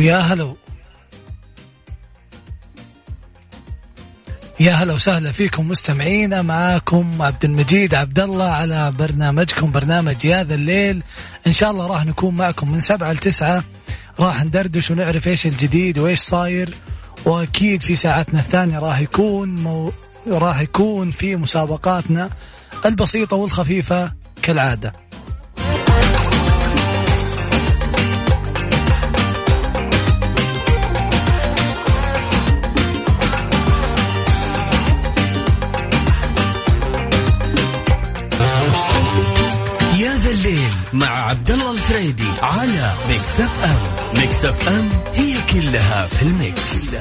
ويا هلا يا هلا وسهلا فيكم مستمعينا. معاكم عبد المجيد عبد الله على برنامجكم برنامج يا ذا الليل. إن شاء الله راح نكون معكم من سبعة لتسعة راح ندردش ونعرف إيش الجديد وإيش صاير. وأكيد في ساعتنا الثانية راح يكون مو... راح يكون في مسابقاتنا البسيطة والخفيفة كالعادة. مع عبد الله الفريدي على Mix FM Mix FM هي كلها في ال mix.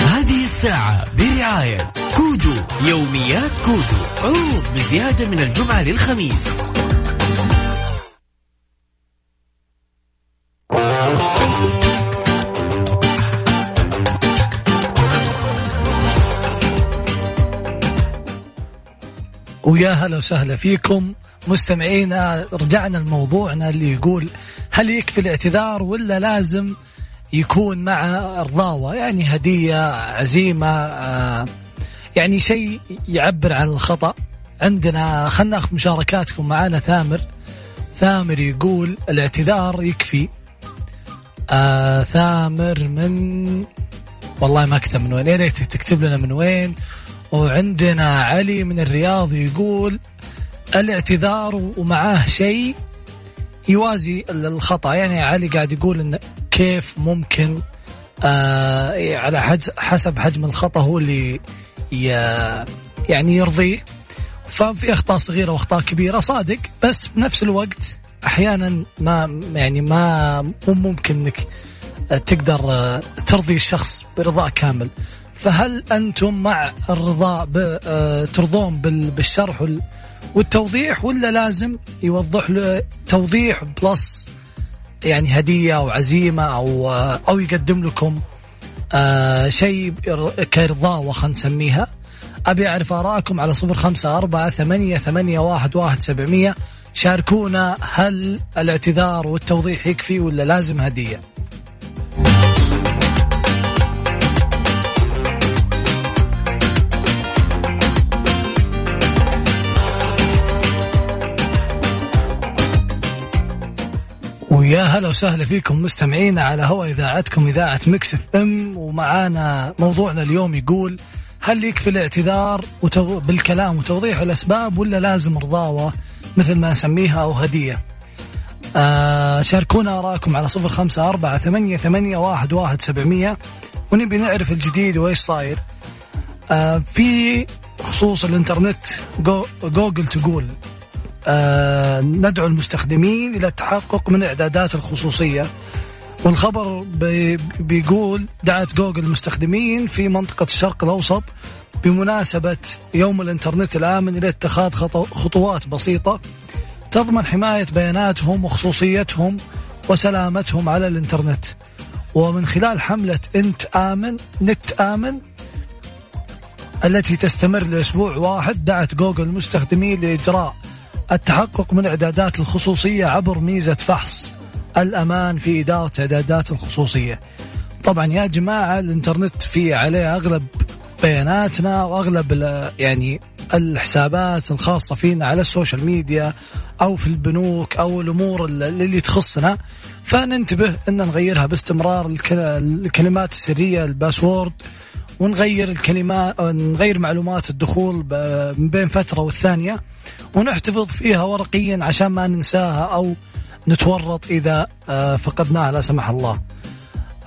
هذه الساعة برعاية كودو يوميات كودو. عروض بزيادة من الجمعة للخميس. ويا هلا وسهلا فيكم. مستمعينا رجعنا لموضوعنا اللي يقول هل يكفي الاعتذار ولا لازم يكون مع الرضاوة يعني هدية عزيمة آه، يعني شيء يعبر عن الخطأ. عندنا خلنا ناخذ مشاركاتكم معنا ثامر ثامر يقول الاعتذار يكفي. آه ثامر من والله ما كتب من وين. يا ريت تكتب لنا من وين. وعندنا علي من الرياض يقول الاعتذار ومعاه شيء يوازي الخطأ. يعني علي قاعد يقول إن كيف ممكن آه على حج- حسب حجم الخطأ هو اللي يعني يرضيه ففي أخطاء صغيرة وأخطاء كبيرة صادق بس بنفس الوقت أحيانا ما يعني ما مو ممكن إنك تقدر آه، ترضي الشخص برضاء كامل. فهل أنتم مع الرضا آه، ترضون بال- بالشرح وال- والتوضيح ولا لازم يوضح له توضيح بلس يعني هدية أو عزيمة أو آه، أو يقدم لكم آه شيء كرضاوة خلينا نسميها؟ أبي أعرف آراءكم على صفر خمسة أربعة ثمانية, ثمانية واحد, واحد سبعمية. شاركونا هل الاعتذار والتوضيح يكفي ولا لازم هدية؟ ويا هلا وسهلا فيكم مستمعينا على هوا إذاعتكم إذاعة Mix FM ومعانا موضوعنا اليوم يقول هل يكفي الاعتذار وتو... بالكلام وتوضيح الأسباب ولا لازم رضاوة مثل ما نسميها أو هدية؟ آه شاركونا آراءكم على صفر خمسة أربعة ثمانية, ثمانية واحد, واحد سبعمية ونبي نعرف الجديد وإيش صاير. آه في خصوص الإنترنت جو... جوجل تقول ندعو المستخدمين إلى التحقق من إعدادات الخصوصية. والخبر بي بيقول دعت جوجل المستخدمين في منطقة الشرق الأوسط بمناسبة يوم الإنترنت الآمن إلى اتخاذ خطو خطوات بسيطة تضمن حماية بياناتهم وخصوصيتهم وسلامتهم على الإنترنت. ومن خلال حملة أنت آمن نت آمن التي تستمر لأسبوع واحد دعت جوجل المستخدمين لإجراء التحقق من إعدادات الخصوصية عبر ميزة فحص الأمان في إدارة إعدادات الخصوصية. طبعا يا جماعة الإنترنت فيه عليه أغلب بياناتنا وأغلب يعني الحسابات الخاصة فينا على ال social media أو في البنوك أو الأمور ال- اللي تخصنا. فننتبه أن نغيرها باستمرار الك- الكلمات السرية ال password ونغير الكلمات نغير معلومات الدخول من بين فترة والثانية ونحتفظ فيها ورقيا عشان ما ننساها أو نتورط إذا آه، فقدناها لا سمح الله.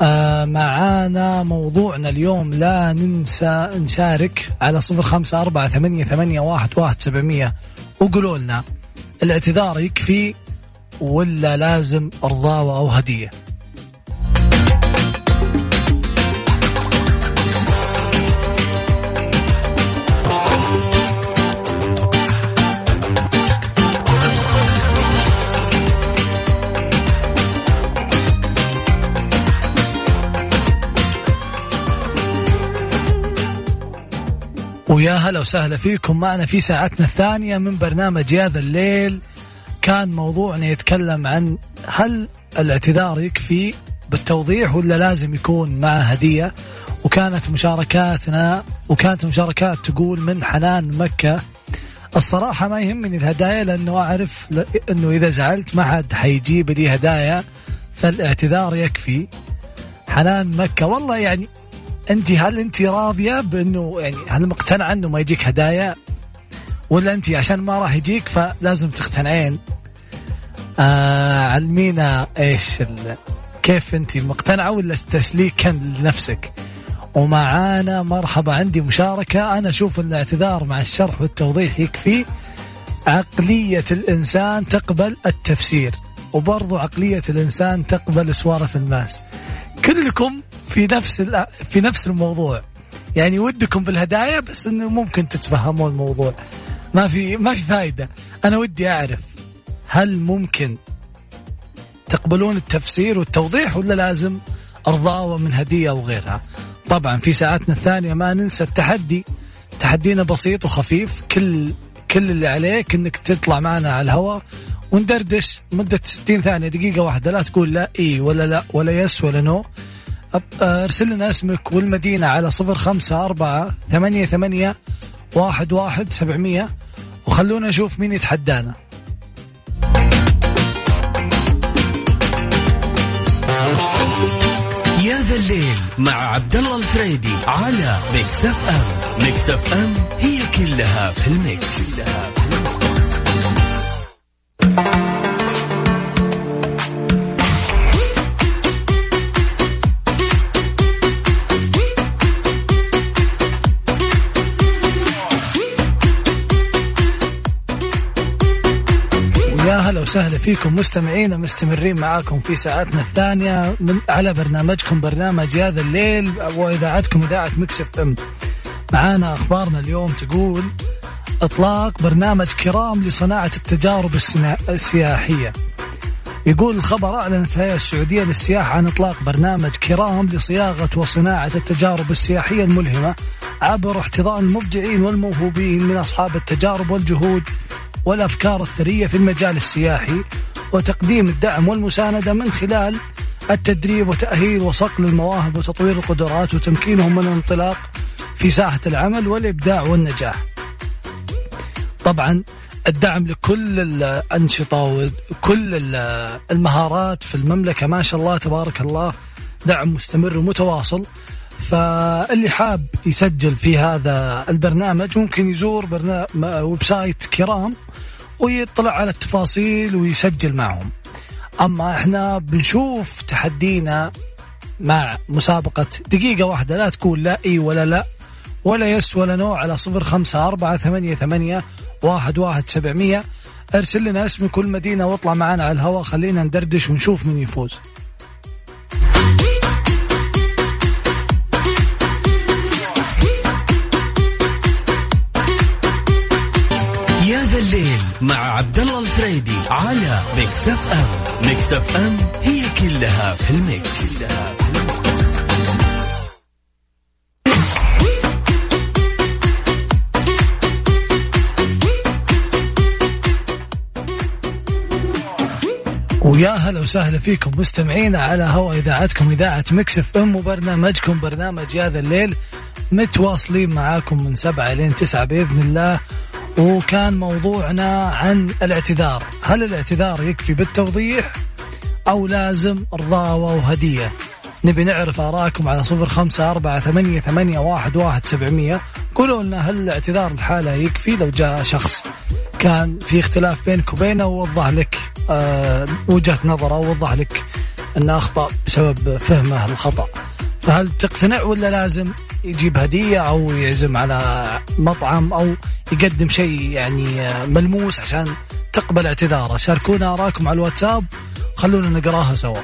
آه، معانا موضوعنا اليوم لا ننسى نشارك على صفر خمسة أربعة ثمانية, ثمانية واحد, واحد سبعمية. وقولوا لنا الاعتذار يكفي ولا لازم رضاوة أو هدية ويا هلا وسهلا فيكم. معنا في ساعتنا الثانية من برنامج يا ذا الليل. كان موضوعنا يتكلم عن هل الاعتذار يكفي بالتوضيح ولا لازم يكون مع هدية؟ وكانت مشاركاتنا وكانت مشاركات تقول من حنان مكة الصراحة ما يهمني الهدايا لأنه أعرف أنه إذا زعلت ما حد حيجيب لي هدايا فالاعتذار يكفي. حنان مكة والله يعني أنت هل أنت راضية بأنه يعني هل مقتنعة أنه ما يجيك هدايا؟ ولا أنت عشان ما راح يجيك فلازم تقتنعين؟ آه علمينا إيش كيف أنت مقتنعة ولا التسليك كان لنفسك؟ ومعانا مرحبا عندي مشاركة. أنا أشوف أن الاعتذار مع الشرح والتوضيح يكفي. عقلية الإنسان تقبل التفسير وبرضو عقلية الإنسان تقبل سوارة الماس كلكم في نفس في نفس الموضوع. يعني ودكم بالهدايا بس إنه ممكن تتفهمون الموضوع. ما في ما في فائده أنا ودي أعرف هل ممكن تقبلون التفسير والتوضيح ولا لازم ارضاوه من هدية أو غيرها؟ طبعا في ساعتنا الثانية ما ننسى التحدي. تحدينا بسيط وخفيف. كل كل اللي عليك إنك تطلع معنا على الهواء وندردش مدة 60 ثانية. دقيقة واحدة. لا تقول لا إي ولا لا ولا yes ولا no. أرسل لنا اسمك والمدينة على صفر خمسة أربعة ثمانية ثمانية واحد واحد سبعمية. وخلونا نشوف مين يتحدانا. يا ذا الليل مع عبد الله الفريدي على Mix FM Mix FM هي كلها في ال mix, كلها في ال mix. أهلا وسهلا فيكم مستمعينا مستمرين معاكم في ساعتنا الثانية من على برنامجكم برنامج يا ذا الليل واذاعتكم إذاعة Mix FM. معانا أخبارنا اليوم تقول إطلاق برنامج كرام لصناعة التجارب السياحية. يقول الخبر أعلنت الهيئة السعودية للسياحة عن إطلاق برنامج كرام لصياغة وصناعة التجارب السياحية الملهمة عبر احتضان المبدعين والموهوبين من أصحاب التجارب والجهود والأفكار الثرية في المجال السياحي وتقديم الدعم والمساندة من خلال التدريب وتأهيل وصقل المواهب وتطوير القدرات وتمكينهم من الانطلاق في ساحة العمل والإبداع والنجاح. طبعا الدعم لكل الأنشطة وكل المهارات في المملكة ما شاء الله تبارك الله دعم مستمر ومتواصل فاللي حاب يسجل في هذا البرنامج ممكن يزور برنامج website كرام ويطلع على التفاصيل ويسجل معهم. أما إحنا بنشوف تحدينا مع مسابقة دقيقة واحدة لا تقول لا إي ولا لا ولا yes ولا no على صفر خمسة أربعة ثمانية ثمانية واحد واحد سبعمية. أرسل لنا اسمك والمدينة واطلع معنا على الهواء خلينا ندردش ونشوف من يفوز. الليل مع عبد الله الفريدي على Mix FM Mix FM هي كلها في ال mix. ويا هلا وسهلا فيكم مستمعينا على هوا إذاعتكم إذاعة Mix FM وبرنامجكم برنامج يا ذا الليل متواصلين معاكم من سبعة لين تسعة بإذن الله وكان موضوعنا عن الاعتذار. هل الاعتذار يكفي بالتوضيح أو لازم رضاوة وهدية؟ نبي نعرف آراءكم على صفر خمسة أربعة ثمانية, ثمانية واحد, واحد سبعمية. قولوا لنا هل الاعتذار لحاله يكفي؟ لو جاء شخص كان في اختلاف بينك وبينه ووضح لك آه وجهة نظره ووضح لك أنه أخطأ بسبب فهمه الخطأ. فهل تقتنع ولا لازم يجيب هدية أو يعزم على مطعم أو يقدم شيء يعني ملموس عشان تقبل اعتذاره. شاركونا آراءكم على الواتساب. خلونا نقراها سوا.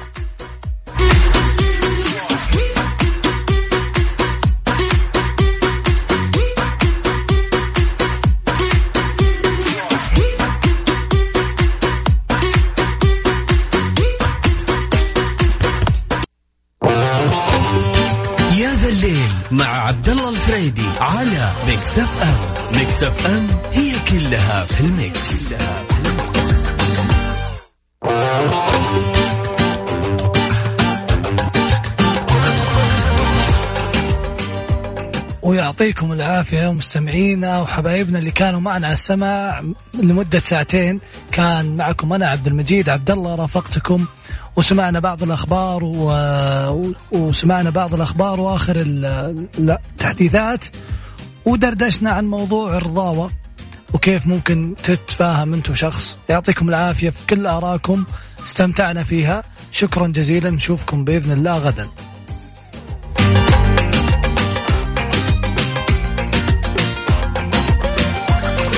Mix FM. Mix FM هي كلها في ال mix. ويعطيكم العافية مستمعينا وحبايبنا اللي كانوا معنا على السماع لمدة ساعتين. كان معكم أنا عبد المجيد عبد الله رافقتكم وسمعنا بعض الأخبار و... وسمعنا بعض الأخبار وآخر التحديثات ودردشنا عن موضوع الرضاوة وكيف ممكن تتفاهم أنت وشخص يعطيكم العافية في كل آراءكم استمتعنا فيها. شكرا جزيلا. نشوفكم بإذن الله غدا.